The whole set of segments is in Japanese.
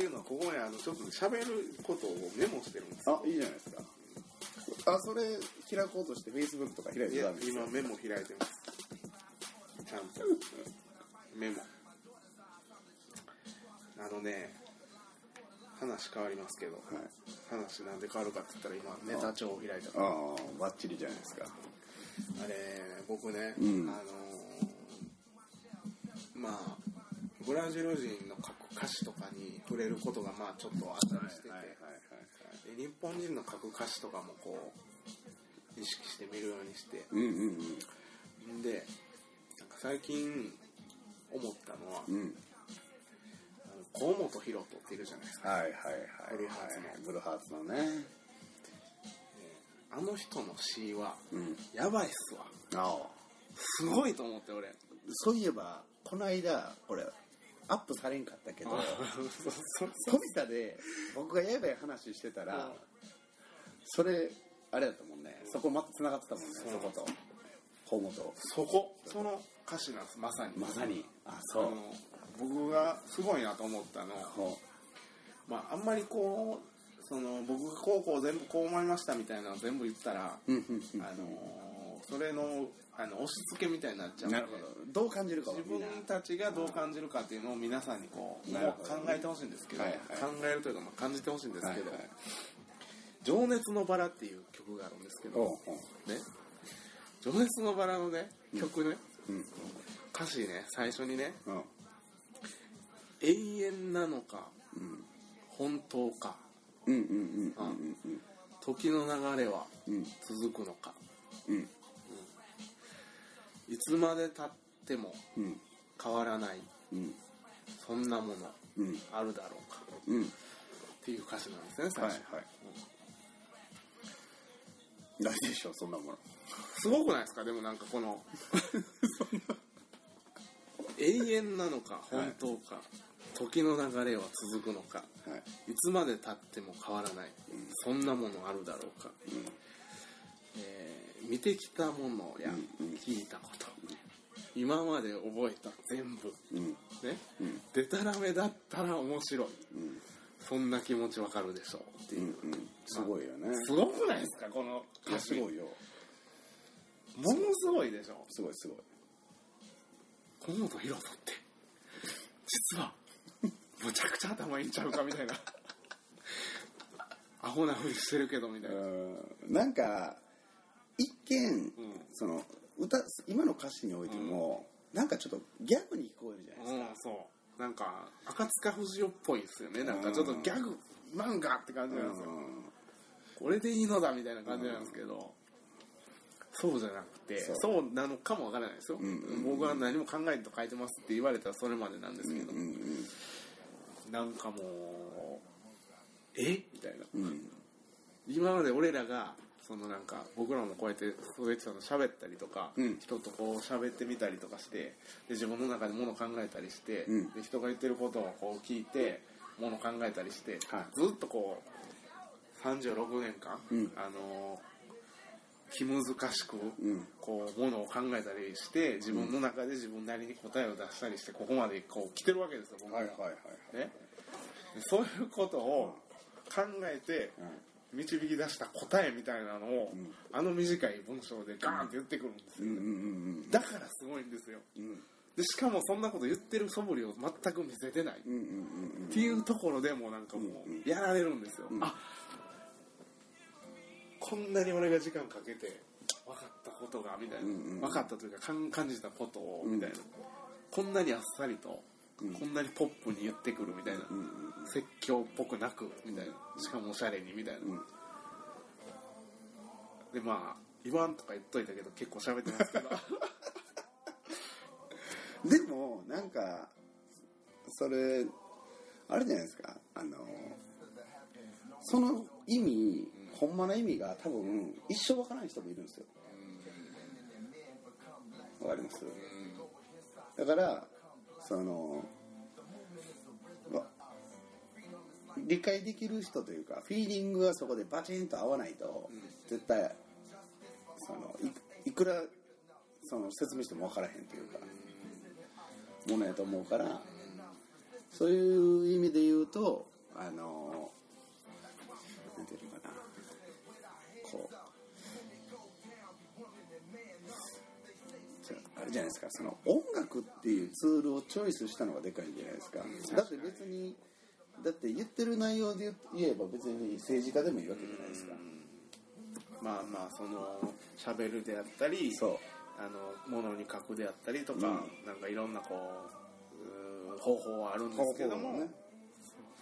っていうのはここにあのちょっと喋ることをメモしてるんですあいいじゃないですか。あそれ開こうとして Facebook とか開いてダメですよ今メモ開いてます。ちゃんと。メモ。あのね話変わりますけど、はい話なんで変わるかって言ったら今ネタ帳を開いた。ああバッチリじゃないですか。あれ僕ね、うん。あのーまあブラジル人の歌詞とかに触れることがまあちょっとあったりしてて、で日本人の書く歌詞とかもこう意識して見るようにして。うんうんうん。でなんか最近思ったのは、うん。あの河本大翔っているじゃないですか、はいはいはいブルーハーツの。ブルーハーツのね。あの人の詩はうん。やばいっすわ。ああ。すごいと思って俺。そういえばこの間これアップされんかったけどそうそう飛田で僕がやばい話してたら、うん。それあれだったもんね。そこまた繋がってたもんねそこと。河本。そこ？その歌詞なんですまさに。まさに。ああそう。の僕がすごいなと思ったのまああんまりこうその僕がこうこう全部こう思いましたみたいなのを全部言ったら、あのそれのあの押し付けみたいになっちゃう。なるほど。どう感じるかは。自分たちがどう感じるかっていうのを皆さんにこうなるほど考えてほしいんですけど、はいはい。考えるというかまあ感じてほしいんですけど「はい。はい情熱のバラ」っていう曲があるんですけど、ね。情熱のバラのね曲ね、ううん。歌詞ね最初にね。うん「永遠なのかうん。本当か。うんうんうんうんうん時の流れはうん。続くのか。うんいつまでたってもうん。変わらないうん。そんなものうん。あるだろうか」うん。っていう歌詞なんですね最初、はいはい。ないでしょそんなもの。すごくないですか？でもなんかこの永遠なのか本当か、時の流れは続くのかはい。いつまでたっても変わらない、そんなものあるだろうか、えー見てきたものやうんうん。聞いたこと、今まで覚えた全部。うん。ね、うん。でたらめだったら面白い。うん。そんな気持ちわかるでしょうってうんいう、うんすごいよね。すごくないですかこの歌詞。すごいよ。ものすごいでしょ。すごいすごい。河本大翔って。実はむちゃくちゃ頭いいんちゃうかみたいな。アホなふりしてるけどみたいな、うん。なんか一見、うん。その歌今の歌詞においても、なんかちょっとギャグに聞こえるじゃないですか、うん、そう。なんか赤塚不二夫っぽいですよね。なんかちょっとギャグ漫画って感じなんですよ、うん。これでいいのだみたいな感じなんですけど、そうじゃなくてそそううなのかもわからないですよ、僕は何も考えんと書いてますって言われたらそれまでなんですけど、なんかもうえ？みたいな。うん。今まで俺らがそのなんか僕らもこうやって鈴木さんと喋ったりとか、うん。人とこう喋ってみたりとかしてで自分の中でもの考えたりして、うん。で人が言ってることをこう聞いてもの考えたりして、はい。ずっとこう36年間、うん。あのー気難しく、ん。こうものを考えたりして自分の中で自分なりに答えを出したりしてここまでこう来てるわけですよ僕ははいはいはい。ね、でそういうことを考えて導き出した答えみたいなのを、ん。あの短い文章でガーンって言ってくるんですよ、うんうんうんだからすごいんですよ。うんでしかもそんなこと言ってる素振りを全く見せてない、うんうんうんうんっていうところでもうなんかもうやられるんですよ、ん。あこんなに俺が時間かけて分かったことがみたいな、うんうん分かったというか感感じたことをうんみたいな、こんなにあっさりと、うんこんなにポップに言ってくるみたいな、説教っぽくなくみたいな。しかもおしゃれにみたいな、うん。でまあ言わんとか言っといたけど結構喋ってますけど。でもなんかそれあれじゃないですか。あのその意味、ほんまの意味が多分一生わからない人もいるんですよ。わかります？だからそのわ理解できる人というかフィーリングがそこでバチンと合わないと、絶対そのいいくらその説明しても分からへんというかものやと思うからそういう意味で言うとあのじゃないですか。その音楽っていうツールをチョイスしたのがでかいんじゃないですか、だって別にだって言ってる内容で言えば別に政治家でもいいわけじゃないですか、まあまあその喋るであったりそう。あの物に書くであったりとか、うんなんかいろんなこう方法はあるんですけども、ね。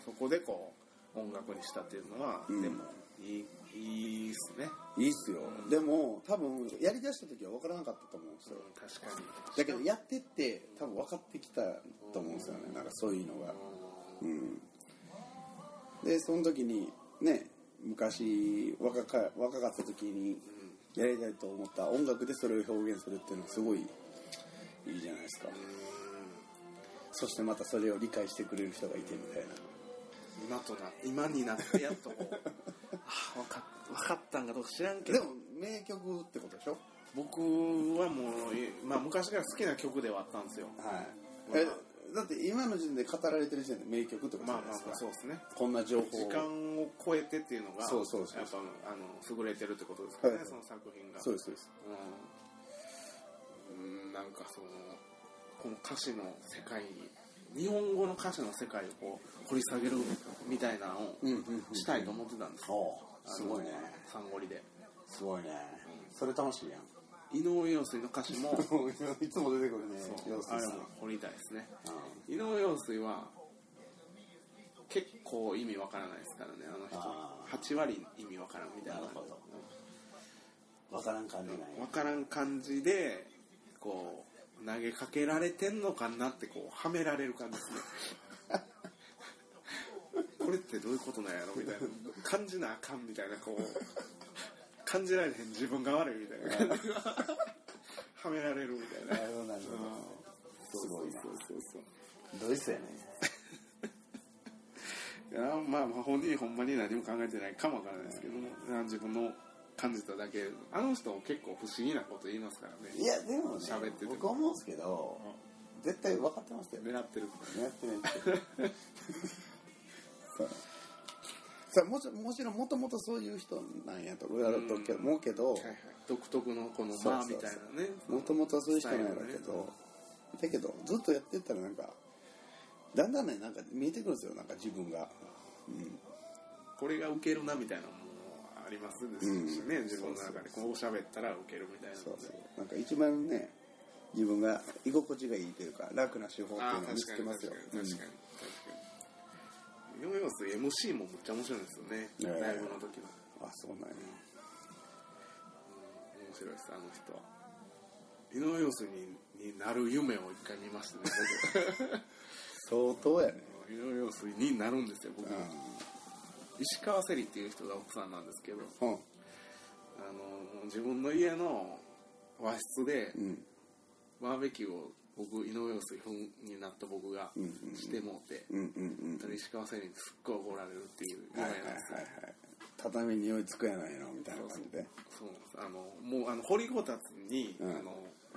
そこでこう音楽にしたっていうのは、うん。でもいいいいっすね、いいっすよ、でも多分やりだした時は分からなかったと思うんですよ。確かに。だけどやってって多分分かってきたと思うんですよね。なんかそういうのが。うん。でその時にね昔若か若かった時にやりたいと思った音楽でそれを表現するっていうのはすごいいいじゃないですか。そしてまたそれを理解してくれる人がいてみたいな。今とな今になってやっとこう。あ 分かっ分かったんかどうか知らんけど。でも名曲ってことでしょ？僕はもう、えまあ、昔から好きな曲ではあったんですよ。はい。えだって今の時点で語られてる時点で名曲ってことじゃまあまあないですか、そうですね。こんな情報時間を超えてっていうのがそうそうそうやっぱあの優れてるってことですかね、はい。その作品が。そうですそうです。うん。うんなんかそのこの歌詞の世界に日本語の歌詞の世界をこう掘り下げるみたいなのをしたいと思ってたんですすごいね。サンゴリで。すごいね。それ楽しいやん。井上陽水の歌詞も いつも出てくるね陽水さん。あれも掘りたいですね。う井上陽水は結構意味わからないですからねあの人。あ8割意味わからんみたいな。なるほど。分からん感じない。わからん感じでこう投げかけられてんのかなってこうはめられる感じですね。これってどういうことなんやろみたいな。感じなあかんみたいなこう感じられへん自分が悪いみたいな感じが。はめられるみたいな。なるほどなるほどすごいな。そうそうそうドイツやね いやまあまあ本人ほんまに何も考えてないかもわからないですけども自分の感じただけ。あの人結構不思議なこと言いますからね。いやでもね喋ってても。僕思うんですけど絶対分かってますよ。狙ってるやってないそう。さあもちもちろんもともとそういう人なんやと俺は思うけどはいはい、独特のこの間みたいなね。もともとそういう人なんやろうけどね、だけどずっとやってったらなんかだんだんねなんか見えてくるんですよなんか自分が、うん、これがウケるなみたいなのもありますですしね、うん。自分の中で。こう喋ったらウケるみたいなそうそう。なんか一番ね自分が居心地がいいというか楽な手法っていうのを見つけますよ。確かに確かに確かに。井上陽水 MC もめっちゃ面白いんですよね、ええ。ライブの時の、うんあそうなんや。うん。面白いですあの人は。井上陽水にになる夢を一回見ましたね相当やね。僕井上陽水になるんですよ僕、う石川せりっていう人が奥さんなんですけどんうん。あの自分の家の和室でうん。バーベキューを僕井上陽水風になった僕がしてもうて、うんうんうん石川せりにすっごい怒られるっていう夢はないんですよ、はい。はいはい畳に追いつくやないのみたいな感じで。そうなんですあのもうあの掘りごたつに、うん。あの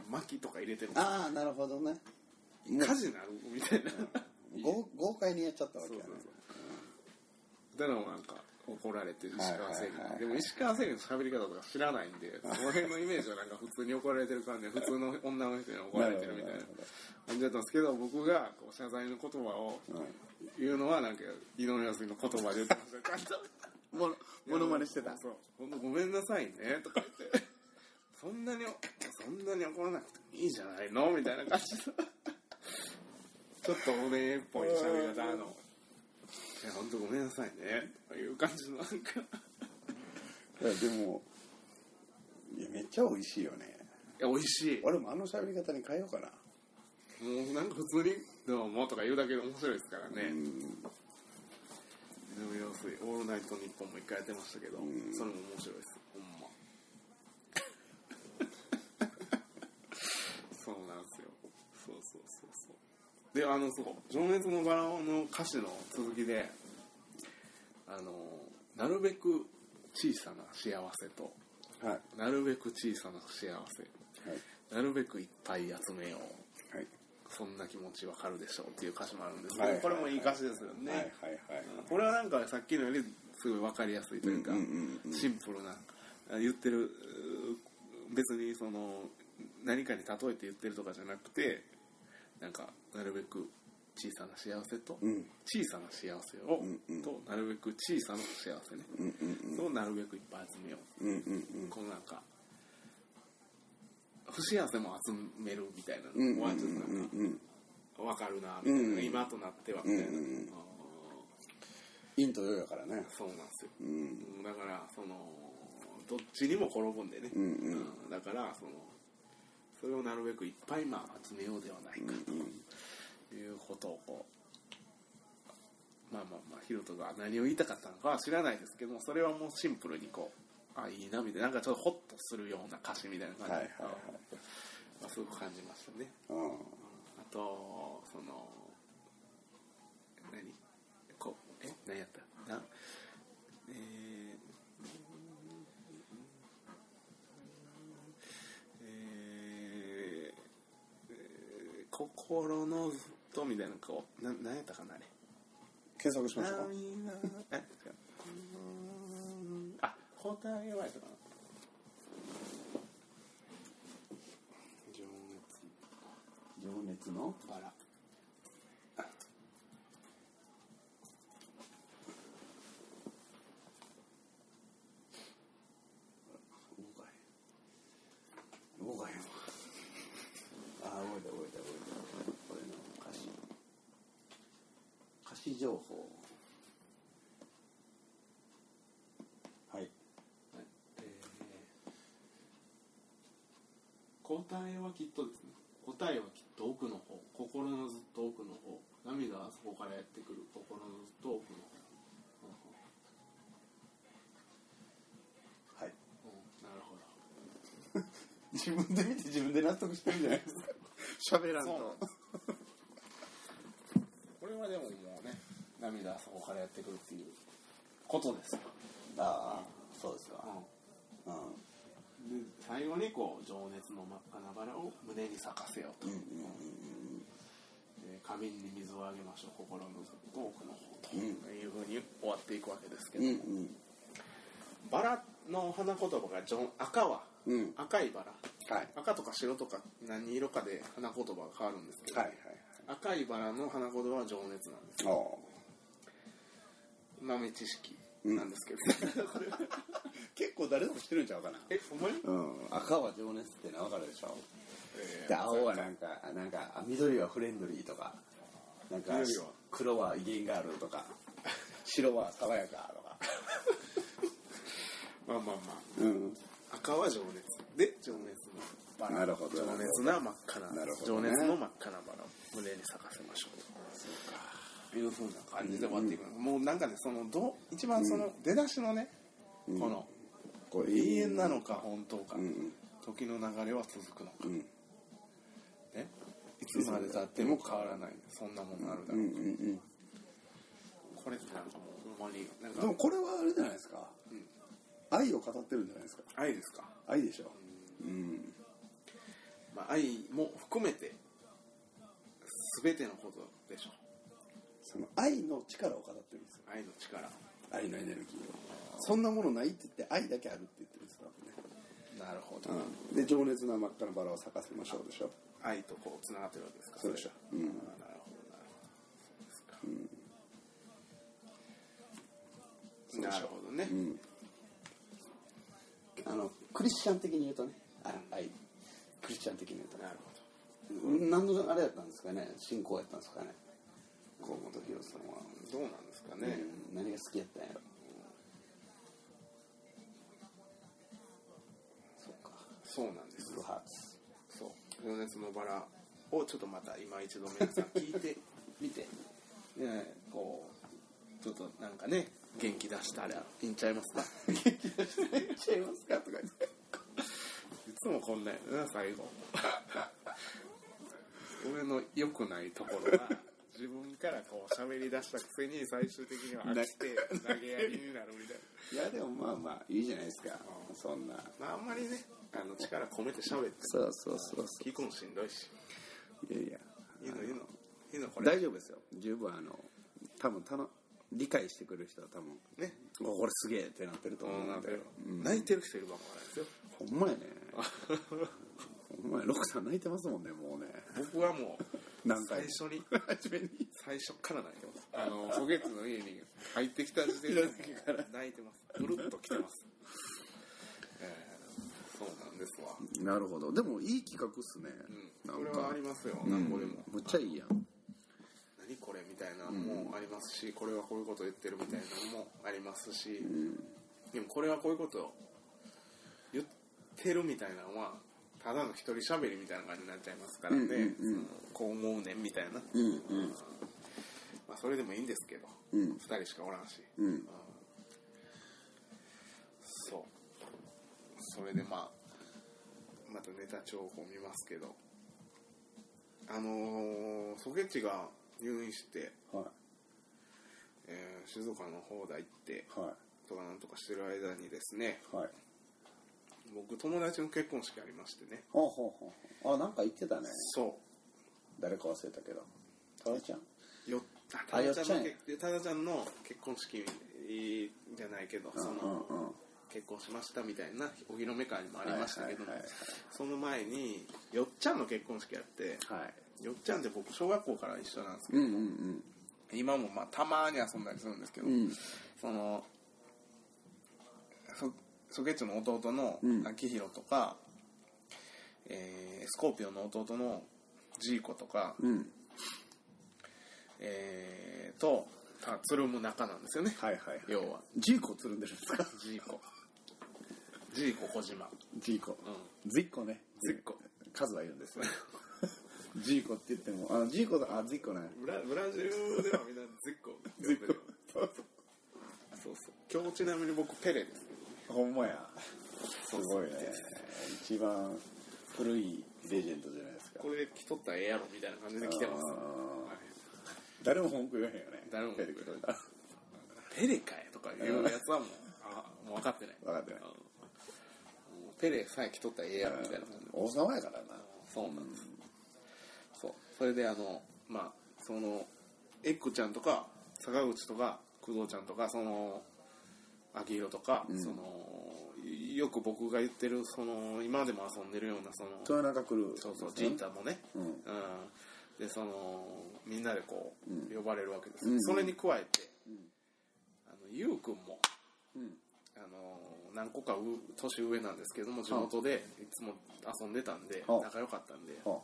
薪とか入れてるああなるほどね。火事になるみたいな。豪豪快にやっちゃったわけやね。そうそうそうだからなんか怒られて石川せりに、はいでも石川せりの喋り方とか知らないんでその辺のイメージはなんか普通に怒られてる感じで 普通の女の人に怒られてるみたいな感じだったんですけど僕がこう謝罪の言葉を言うのはなんか井上陽水の言葉で言ってました ものものまねしてたそうほんとごめんなさいねとか言って。そんなにそんなに怒らなくてもいいじゃないのみたいな感じの。ちょっとお礼っぽい喋り方あの「いや本当ごめんなさいね」とかいう感じのなんか。いやでもいやめっちゃ美味しいよね。いや美味しい。俺もあの喋り方に変えようかな。もうなんか普通に「どうも」とか言うだけで面白いですからね。うん。井上陽水「オールナイトニッポン」も一回やってましたけどうん。それも面白いですほんまそうなんですよそうそうそうそうであのそう「情熱のバラ」の歌詞の続きであのなるべく小さな幸せとはい。なるべく小さな幸せはい。なるべくいっぱい集めようはい。そそんな気持ちわかるでしょうっていう歌詞もあるんですけど、はい。はいはいこれもいい歌詞ですよね、はいはいはいこれはなんかさっきのよりすごい分かりやすいというか、うんうんうんシンプルな言ってるう別にその何かに例えて言ってるとかじゃなくてなんかなるべく小さな幸せと、うん。小さな幸せを、うんうん。となるべく小さな幸せね、うんうんとなるべくいっぱい集めよう、うんうんうん。このなんか不幸せも集めるみたいなのはちょっとなんかうん分かるなみたいな、うんうん。今となってはみたいな、うんうん。うんあ陰と陽やからね。ーそうなんですよ。うん。だからそのどっちにも転ぶんでね、うんだからそのそれをなるべくいっぱいまあ集めようではないかうんということをこうまあまあまあヒロトが何を言いたかったのかは知らないですけどもそれはもうシンプルにこうあいいなみたいななんかちょっとホッとするような歌詞みたいな感じで、はいはいはい。まあ、すごく感じましたね。うん。あとその何？こうえ何やったなえーえーえー心のずっとみたいなこうな何やったかなあれ。検索しましょうか。あ答えはやったかな。情情熱の熱バラ動かへんわああ覚えた覚えた覚えたこれの歌詞歌詞情報。はい。はい。えー答えはきっとですね。答えはきっと奥の方。心のずっと奥の方。涙はそこからやってくる心のずっと奥の方。はい。うん。うんなるほど。自分で見て自分で納得してるじゃないですか。喋らんとこれはでももうね涙はそこからやってくるっていうことですよ、ああそうですかうん。うん。で最後にこう情熱の真っ赤なバラを胸に咲かせようと、うんうんえー花瓶に水をあげましょう。心のと奥の方と。うん。いうふうに終わっていくわけですけうんど、うん。バラの花言葉がジョン赤はうん。うん赤いバラ。はい。赤とか白とか何色かで花言葉が変わるんですけど、はいはい赤いバラの花言葉は情熱なんですはいお豆知識なんですけど、結構誰でも知ってるんちゃうかな。えほんまに、うん。赤は情熱ってのは分かるでしょ。えーで青はなんかなんかあ緑はフレンドリーとか。なんか黒は威厳があるとか。白は爽やかとか。まあまあまあ。うん。赤は情熱。で情熱のバラなるほど。情熱な真っ赤な。なるほど情ね熱の真っ赤なバラを胸に咲かせましょう。というふうな感じで終わっていく、もうなんかねそのど一番その出だしのね、うん。このこれ永遠なのか本当か、うん時の流れは続くのか、うん。ね。いつまでたっても変わらない。そんなもんあるだろう、うんうんうんこれってなんかもうほんまになんか。でもこれはあれじゃないですか、うん。愛を語ってるんじゃないですか。愛ですか、愛でしょ。うん。まあ、愛も含めて全てのことでしょその愛の力を語ってるんですよ。愛の力。愛のエネルギーを。そんなものないって言って愛だけあるって言ってるんですよ、なるほど、うん、で情熱な真っ赤なバラを咲かせましょうでしょ。愛とこうつながってるわけですか。そうでしょ。うん。なるほどなるほど。そうですか、そうでしょなるほどね、うん。あのクリスチャン的に言うとね。あ愛。クリスチャン的に言うとなる何のあれやったんですかね。信仰やったんですかね河本博さんは、ほどどうなんですかね、うん何が好きやったんやろ。そうか。そうなんです。ブハそう情熱のバラをちょっとまた今一度皆さん聞いて みて、ね、こうちょっとなんかね元気出したらいいんちゃいますか？元気出したらいいんちゃいますか？とか言って。いつもこんなんやな最後。俺の良くないところは自分からこう喋り出したくせに最終的には飽きて投げやりになるみたい いやでもまあまあいいじゃないですか。そんな。な、まあ、あんまりねあの力込めて喋ってそうそうそうそ聞くのしんどいし。ういやいやいいのこれ。大丈夫ですよ。十分あの多分たの理解してくれる人は多分ね。おこれすげえってなってると思うんで、うん泣いてる人いるかもわからないですよほんまやね。ほんまやロクさん泣いてますもんねもうね。僕はもう何回最初に。初めに。最初から泣いてますあのソゲッツの家に入ってきた時点で。泣いてます。うるっと来てます、えーそうなんですわ。なるほど。でもいい企画っすね、うん。これはありますよ。うん。なんぼでも、むっちゃいいやん。何これみたいなのもありますし、これはこういうこと言ってるみたいなのもありますし、でもこれはこういうことを言ってるみたいなのはただの一人喋りみたいな感じになっちゃいますからね、うんうんうん。こう思うねんみたいな、うんうん。まあ、それでもいいんですけど、うん。二人しかおらんし、うん。そう。それでまあまたネタ帳を見ますけど。あのーソゲッチが入院して、はい。えー静岡の方だ行ってはとかなんとかしてる間にですねいはい僕友達の結婚式ありましてね。ほうほうほうほう。あなんか言ってたね。そ誰か忘れたけど。タワちゃん？うよあただちゃんのよっちゃんの結婚式じゃないけどその、うんうん。結婚しましたみたいなお披露目会もありましたけどもはいはいはいはい。その前によっちゃんの結婚式やってはい。よっちゃんって僕小学校から一緒なんですけど、うんうん今もまあたまに遊んだりするんですけど、うんうん。そのそソケッチの弟のうん。秋広とか、えースコーピオンの弟のジーコとか、うん。えーとたつるむ仲なんですよね。はいはい要は。ジーコつるんでるんですか？ジーコ。ジーコ小島。ジーコ。うズイッコね。ズイッコ。数はいるんですよ ジーコって言ってもあジーコだ。あズイッコねブラブラジルではみんなズイッコズイッコ。そうそう。今日ちなみに僕ペレですほんまや。すごいね。一番古いレジェンドじゃないですか。これ着とったらええやろみたいな感じで来てます、誰も文句言わへんよね。誰も。文句ペレクペレかいとかいうやつはもうあもう分かってない。分かってない。ペレさえ着とったらええやろみたいな感じで王様やからな。そうなんです、そう。それであのまあそのエッグちゃんとか坂口とか工藤ちゃんとかその秋広とか、うん。そのよく僕が言ってるその今でも遊んでるようなその豊中来るそうそうジンタもね、うん。うん、でそのみんなでこう、うん。呼ばれるわけです、うんそれに加えて、ん。あのゆうくんもうん。あの何個かう年上なんですけども地元でいつも遊んでたんではあ仲良かったんでは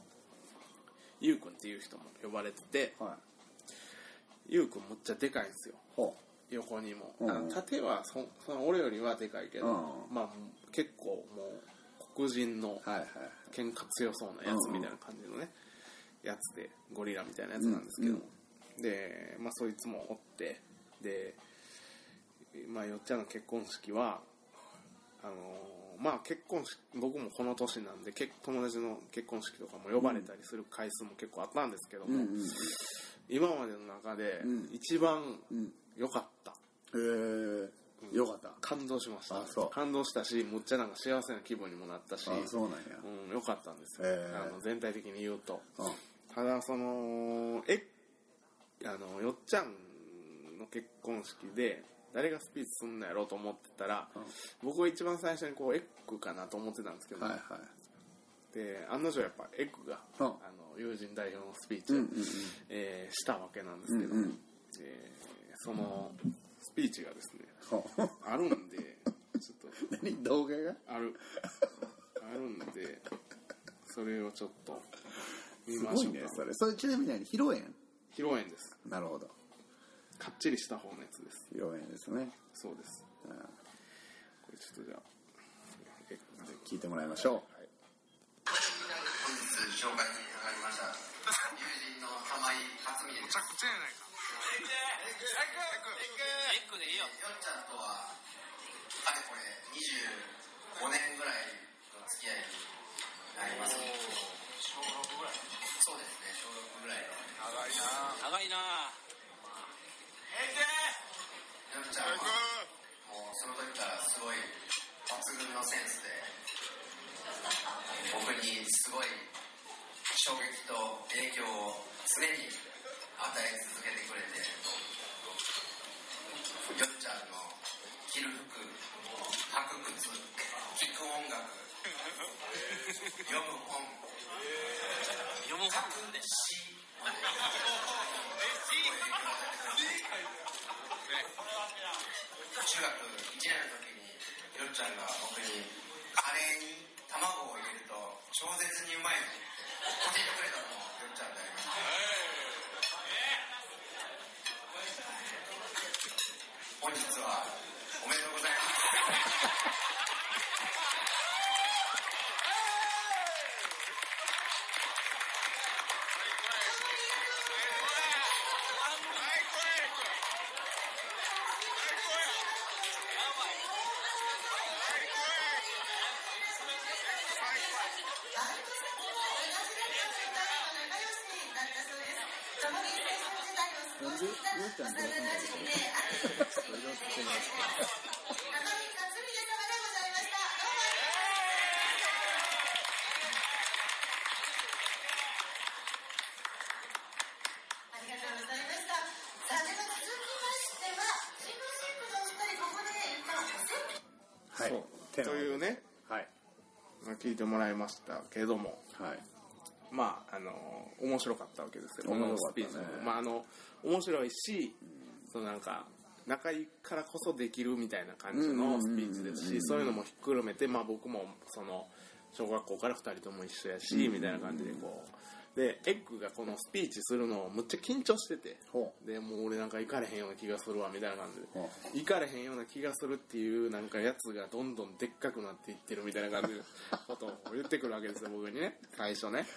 ゆうくんっていう人も呼ばれててあはい。ゆうくんむっちゃでかいんですよ。は横にも、うん。あの縦はそその俺よりはでかいけど、うん。まあ結構もう黒人のあはいはい。喧嘩強そうなやつみたいな感じのね、やつでゴリラみたいなやつなんですけど。も、でまあそいつもおってでまあよっちゃんの結婚式はあのーまあ結婚式僕もこの年なんで結友達の結婚式とかも呼ばれたりする回数も結構あったんですけども、うんうん今までの中でうん。一番うん。良かった、へえよかった。感動しました。あそう。感動したしむっちゃなんか幸せな気分にもなったしあそうなんや。うん、良かったんですよ、へー。あの全体的に言うと。あただそのえあのよっちゃんの結婚式で誰がスピーチすんのやろうと思ってたら、うん。僕は一番最初にこうエッグかなと思ってたんですけど、はいはい。で案の定やっぱエッグが、うん。あの友人代表のスピーチを、うんうん。えーしたわけなんですけど、うんうん。えーそのスピーチがですねあるんで ちょっと何動画が？あるあるんでそれをちょっと見ましょうか。ねそれ。それちなみに何？披露宴？披露宴です。なるほど。かっちりした方のやつです。披露宴ですね。そうです。うん。これちょっとじゃあえ聞いてもらいましょはい。本日紹介ゃくちゃやないかエッグでいいよよっちゃんとはかれこれ25年ぐらいの付き合いになります小6ぐらいそうですね小6ぐらいの長いなよっちゃんはもうその時からすごい抜群のセンスで僕にすごい衝撃と影響を常に与え続けてくれてよっちゃんの着る服履く靴聴く音楽読む本読む書く詩中学1年の時によっちゃんが僕にカレーに卵を入れると超絶にうまいって教えてくれたのもよっちゃんであります本日はおめでとうございますなんでよっちゃんとそんなことそれがつけますありがとうございました。さあ、では続きましては、シングルシップのお二人、ここで一旦お席。はい。というね。はい。まあ聞いてもらいましたけども。はい。まああの面白かったわけですよこの面白かったね。まああの面白いし、そのなんか仲いいからこそできるみたいな感じのスピーチですしそういうのもひっくるめてまあ僕もその小学校から2人とも一緒やし、みたいな感じでこう。でエッグがこのスピーチするのをむっちゃ緊張してて。ほでもう俺なんか行かれへんような気がするわみたいな感じで。ほ行かれへんような気がするっていうなんかやつがどんどんでっかくなっていってるみたいな感じの ことを言ってくるわけですよ僕にね。最初ね。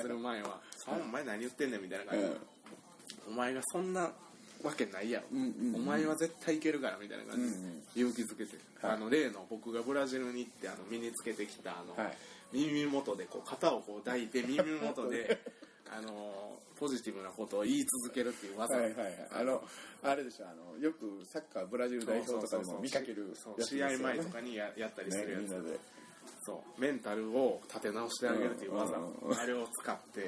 する前は「あお前何言ってんねん」みたいな感じで。うん。お前がそんなわけないやろ、うんうんうん。お前は絶対いけるからみたいな感じでうんうん。勇気づけて、はい。あの例の僕がブラジルに行ってあの身につけてきたあの、はい。耳元でこう肩をこう抱いて耳元で あのポジティブなことを言い続けるっていう技。はいはいはい。あのあれでしょあのよくサッカーブラジル代表とかでも見かけるね。試合前とかにややったりすねるやつ、みんなで。そう。メンタルを立て直してあげるっていう技、うんうんあれを使って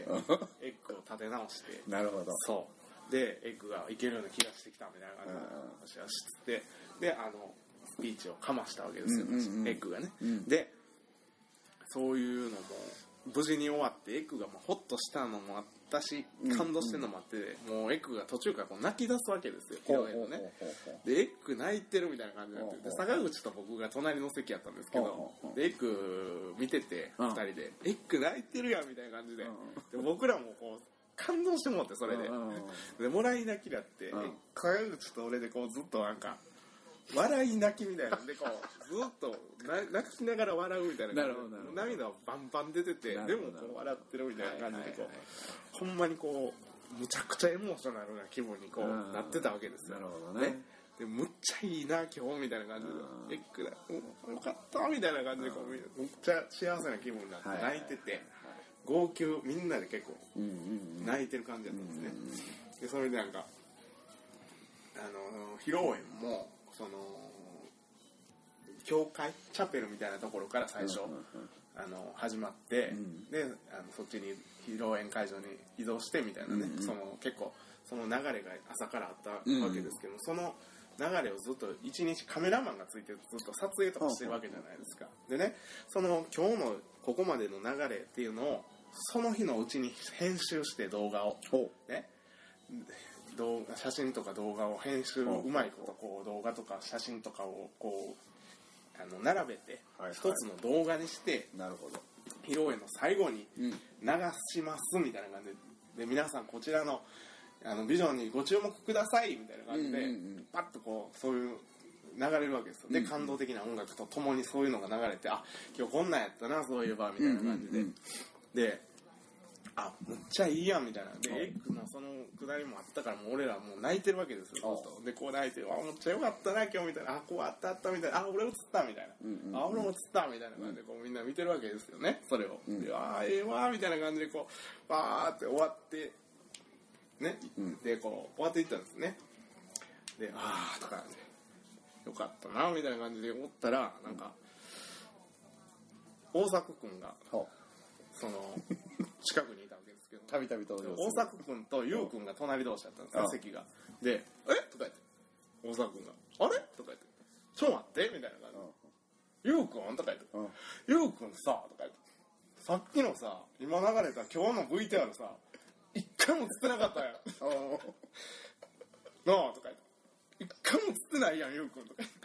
エッグを立て直して。なるほど。そうでエッグがいけるような気がしてきたみたいな感じでうん。うん私は知ってであのスピーチをかましたわけですよ、うんうんうん。エッグがね、うん。でそういうのも無事に終わってエッグがもうホッとしたのもあったしうん。感動してるのもあって、もうエッグが途中からこう泣き出すわけですよ披露宴のね。でエッグ泣いてるみたいな感じになってで坂口と僕が隣の席やったんですけどでエッグ見ててうん2人で「エッグ泣いてるやん」みたいな感じで。うん。で僕らもこう感動してもってそれで。でもらい泣きだってうん。坂口と俺でこうずっとなんか笑い泣きみたいなんでこう ずっとな泣きながら笑うみたいな。なるほどなるほど。涙はバンバン出ててなでもこう笑ってるみたいな感じでこはいはいはうほんまにこうむちゃくちゃエモーショナルな気分にこうなってたわけですよ。なるほどね。でむっちゃいいな今日みたいな感じうん。でエッグだうんよかったみたいな感じでこうむっちゃ幸せな気分になってはいはいはい。泣いてて号泣みんなで結構うんうんうん。泣いてる感じだったんですね、でそれでなんかあの披露宴もその教会チャペルみたいなところから最初、うんうんうん。あの始まって、うん。であのそっちに披露宴会場に移動してみたいなね、うんうん。その結構その流れが朝からあったわけですけど、その流れをずっと一日カメラマンがついてずっと撮影とかしてるわけじゃないですか、でねその今日のここまでの流れっていうのをその日のうちに編集して動画を。ほね。動画写真とか動画を編集うまいことこう動画とか写真とかをこうあの並べて一つの動画にしてうなるほど。披露宴の最後にうん。流しますみたいな感じでで皆さんこちらのあのビジョンにご注目くださいみたいな感じで、パッとこうそういう流れるわけですよ。で、感動的な音楽とともにそういうのが流れてあ今日こんなんやったなそういえばみたいな感じで、であむっちゃいいやんみたいな。でエッグのそのくだりもあったからもう俺らもう泣いてるわけですよずっと。でこう泣いてあむっちゃよかったな今日みたいな。あこうあったあったみたいな。あ俺映ったみたいな、うんうんあ俺も映ったみたいな感じでこうみんな見てるわけですよねそれを、うんでああええわみたいな感じでこうバーって終わってね、うん。でこう終わっていったんですね。でああとかでよかったなみたいな感じで思ったらなんか大迫君がほその近くにいたわけですけど。たびたび登場大迫君と優君が隣同士だったんですようん席が。で「え？とか言って。大迫君が「あれ?」とか言って「ちょ待って」みたいな感じ。で「優君?」とか言って。うんうん「優君さ」とか言って。さっきのさ今流れた今日の VTR さ一回も映ってなかったやん。なあとか言って。一回も映ってないやん優君。とか言って。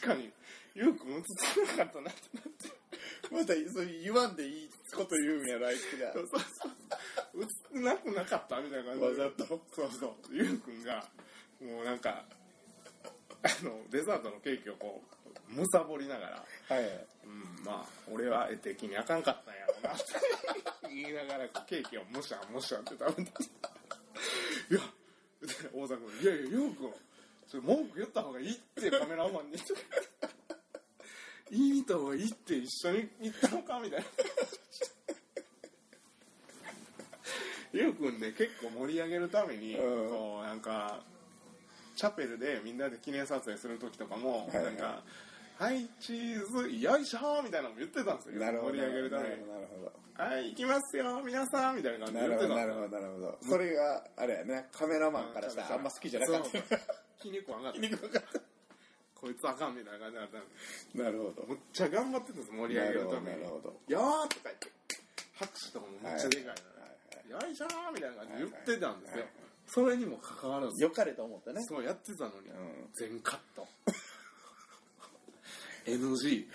確かに優君映ってなかったなってまたそう言わんでいいこと言うんやろあいつがそうそうそう。映なくなかったみたいな感じで。わざとそうそう。ゆうくんがもうなんかあのデザートのケーキをこうむさぼりながら。はい。うんまあ俺は絵的にあかんかったんやろうな。って言いながらケーキをむしゃむしゃって食べた。いやで大阪君「いやいやゆうくんそれ文句言った方がいいってカメラマンに」言いに行った方がいいって一緒に行ったのかみたいな。ゆうくんね結構盛り上げるために、うん。こうなんかチャペルでみんなで記念撮影する時とかも、はいはい。なんか「はいチーズよいしょ」みたいなのも言ってたんですよ。なるほど。盛り上げるために。なるほど「はい行きますよ皆さん」みたいな感じでな言ってたんですよるほどなるほどなるほど。それがあれやねカメラマンからしたらあんま好きじゃなかった。そう。気に食わんかったこいつあかんみたいな感じだった。んでなるほどむっちゃ頑張ってたんです盛り上げるために。なるほど。なる「よー」とか言って拍手とかもめっちゃでかいのねはいよいしょーみたいな感じで言ってたんですよ。それにもかかわらず。よかれと思ってね。そうやってたのに。うん。全カット。NG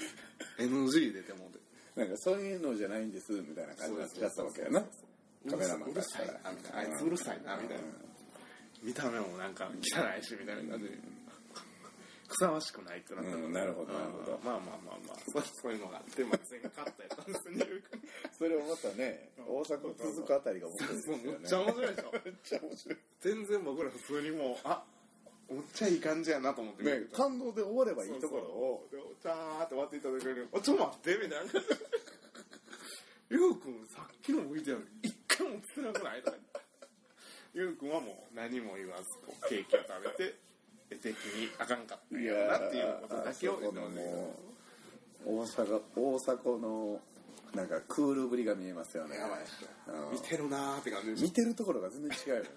NG 出てもうて。なんかそういうのじゃないんですみたいな感じになっちゃったわけやな。カメラマンうるさいなみたいな。あいつうるさいなみたいな。見た目もなんか汚いしみたいな感じ。でふさわしくないってなったのうんなるほどなるほど。まあまあまあまあ。そうそういうのがあって、まあ、全カットやったんですよね。それをまたね大阪続くあたりが面白いですよね。もうめっちゃ面白いでしょ。めっちゃ面白い。全然僕ら普通にもうあめっちゃいい感じやなと思ってねた。感動で終わればいいところを。そうそうでチャーって終わっていただける。あちょっと待ってみたいな。ゆうくんさっきの VTR 一回も映ってなくないとうくんはもう何も言わずケーキを食べて絵的にあかんかったんやろなっていうことだけを言ってま大阪大阪のなんかクールぶりが見えますよね。やばい。見てるなーって感じで見てるところが全然違うよね。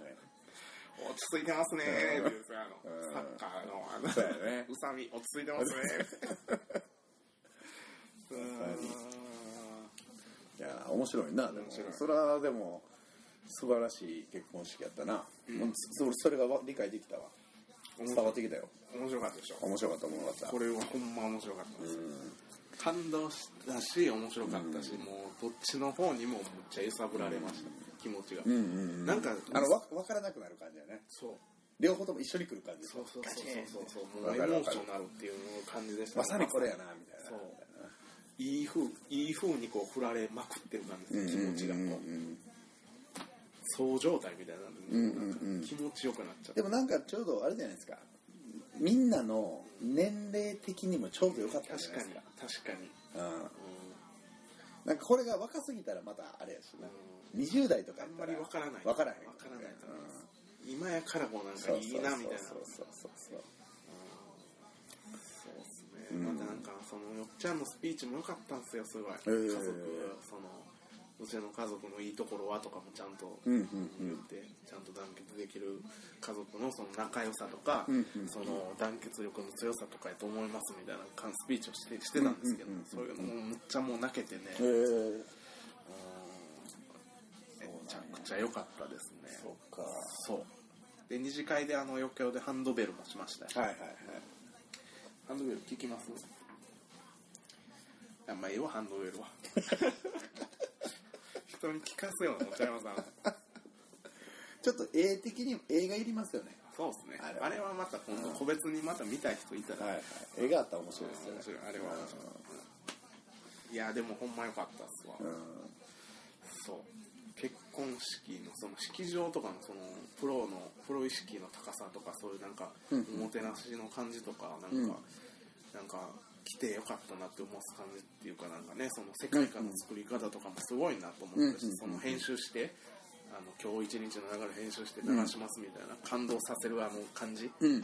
落ち着いてますねーってさあのうん。サッカーのあのそうやね。宇佐美落ち着いてますねいや面白いな。でもそれはでも素晴らしい結婚式やったな、もうそそれがわ理解できたわ伝わってきたよ。面白かったでしょ？面白かった面白かったこれはほんま面白かったです、感動したし面白かったし、もうどっちの方にもめっちゃ揺さぶられました、気持ちが、なんかあのわ分からなくなる感じだね。そう。両方とも一緒に来る感じそうそうそうそうそう。もうわエモーショナルっていう感じでした。まさにこれやなみたいな。そう。いい風いい風にこう振られまくってる感じうんです気持ちがこう。うんそう状態みたいなうんうんうん。気持ちよくなっちゃってでもなんかちょうどあれじゃないですか。みんなの年齢的にもちょうどよかったんじゃ確かないですか。に確かに、うん。うなんかこれが若すぎたらまたあれやしな、20代とかあんまり分からない。分からへん。分からないうんん今やからこうなんかいいなみたいな。そうそうそうそうそう。ですね、うんまたなんかそのよっちゃんのスピーチも良かったんですよすごい、へー。家族そのうちの家族のいいところはとかもちゃんと言って、ちゃんと団結できる家族のその仲良さとか、その団結力の強さとかやと思いますみたいな感スピーチをしてしてたんですけど、そういうのもむっちゃもう泣けてね、へえめちゃくちゃ良かったですね。そっか。そう。で二次会であの余興でハンドベルもしましたよ。はいはいはい。ハンドベル聞きます？あまあいいわハンドベルは 人に聞かせようのちゃいますあのちょっと絵的に映画いりますよね。そうですね。あれは。また今度個別にまた見たい人いたら、はいはい。絵があったら面白いですよね。面白いあれは面白いいやでもほんま良かったっすわ、うん。そう。結婚式のその式場とかのそのプロのプロ意識の高さとかそういうなんかうん。おもてなしの感じとかなんか、うん。なんか来てよかったなって思わす感じっていうかなんかねその世界観の作り方とかもすごいなと思ったし、うんその編集してあの今日一日の流れ編集して流しますみたいな、感動させるあの感じうん。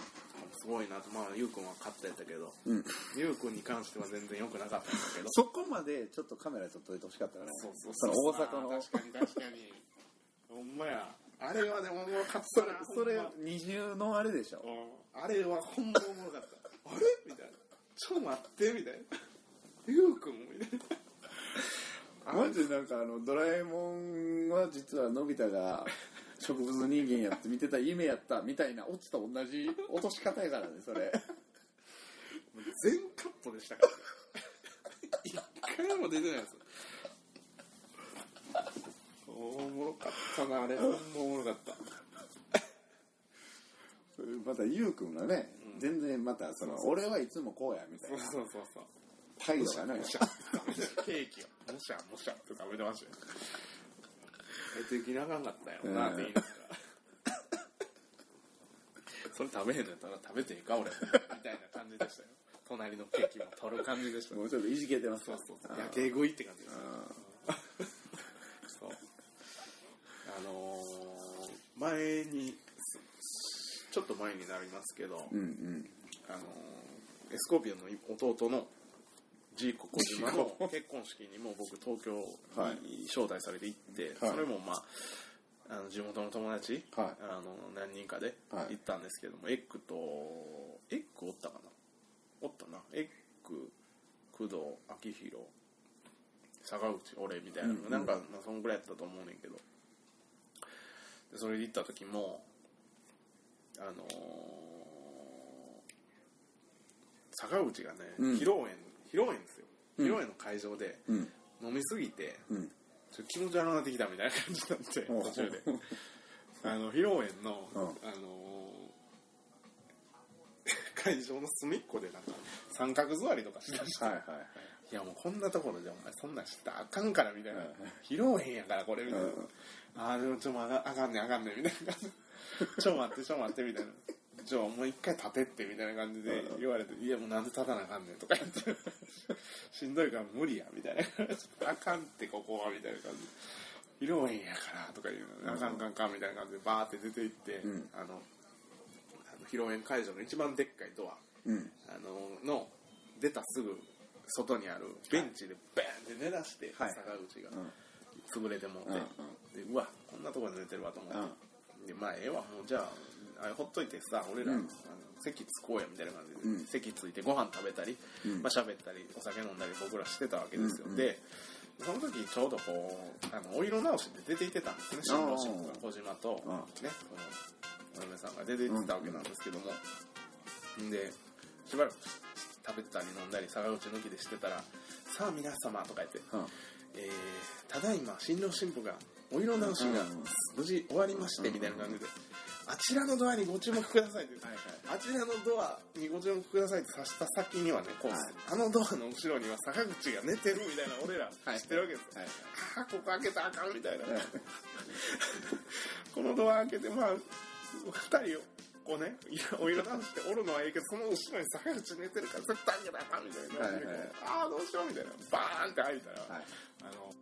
すごいなとまあゆうくんは勝ったやったけどうん。ゆうくんに関しては全然良くなかったんだけど。そこまでちょっとカメラちょっと撮いてほしかったからね。そうそうその大阪の。確かに確かに。ほんまや。あれはでもおもろかったなそれ二重のあれでしょ。うん。あれはほんまおもろかった。あ れちょっと待ってみたいな。ゆうくんみたい。なマジでなんかあのドラえもんは実はのび太が植物人間やって見てた夢やったみたいなオチと同じ落とし方やからねそれ。全カットでしたから。一回も出てないですおもろかったなあれ。おもろかったまたゆうくんがね、全然またその俺はいつもこうやみたいそうなそうそうそう態度がねもしゃケーキを。もしゃもしゃって食べてましたよ。出てきなあかんかったよなって言いながら。それ食べへんのやったら食べていいか俺。みたいな感じでしたよ。隣のケーキも取る感じでした。もうちょっといじけてますそうそうそう。あーやけ食いって感じですよあそう。あのー前にちょっと前になりますけど、ーうんうん。あのーエスコーピオンの弟のジーコ小島の結婚式にも僕東京に招待されて行って、はい。それもまああの地元の友達、はい。あの何人かではい。行ったんですけども、エッグとエッグおったかな？おったな。エッグ工藤昭弘坂口俺みたいなのが、うん。なんか、まあ、そんぐらいやったと思うねんけど。でそれで行った時もあのー坂口がね、うん。披露宴披露宴ですよ。うん。披露宴の会場でうん。飲みすぎて、うん。ちょ気持ち悪くなってきたみたいな感じになって途中で。あの披露宴の、うん。あのー 会場の隅っこでなんか三角座りとかしだして、はいはいはい。いやもうこんなところでお前そんなんしてたらあかんからみたいな、はい披露宴やからこれみたいな、うん。ああでもちょっとあかあかんねんあかんねんみたいな感じ ちょ待ってちょ待ってみたいな。ちょもう一回立てってみたいな感じで言われて「いやもうなんで立たなあかんねん」とか言って「しんどいから無理や」みたいな「あかんってここは」みたいな感じ。で披露宴やからとか言うのあかんあかんあかんみたいな感じでバーって出て行って、うん。あの披露宴会場の一番でっかいドア。うん。あのの出たすぐ外にあるベンチでバーンって寝だして、はい。坂口が。うん。潰れてもうて、うんでうわこんなところで寝てるわと思って、でまあええわもうじゃああれほっといてさ俺ら、うんあの席つこうやみたいな感じで、うん。席ついてご飯食べたり、うんまあ喋ったりお酒飲んだり僕らしてたわけですよ、うんうんでその時ちょうどこうあのお色直しで出ていってたんですね新郎新婦が小島と、うんねそのお嫁さんが出て行ってたわけなんですけども、でしばらく食べてたり飲んだり坂口抜きでしてたら「さあ皆様」とか言ってうん。えーただいま新郎新婦がお色直しがうん無事終わりましてみたいな感じで、あちらのドアにご注目くださいって、はいあちらのドアにご注目くださいって指した先にはねこう、はい。あのドアの後ろには坂口が寝てるみたいな俺らはい。知ってるわけですよ、はいああここ開けたらあかんみたいな、はい。このドア開けてまあ2人をこうねいやお色直しておるのはいいけどその後ろに坂口寝てるから絶対開けたらあかんみたいな。はいはい。ああどうしようみたいな。バーンって開いたら、はい。あの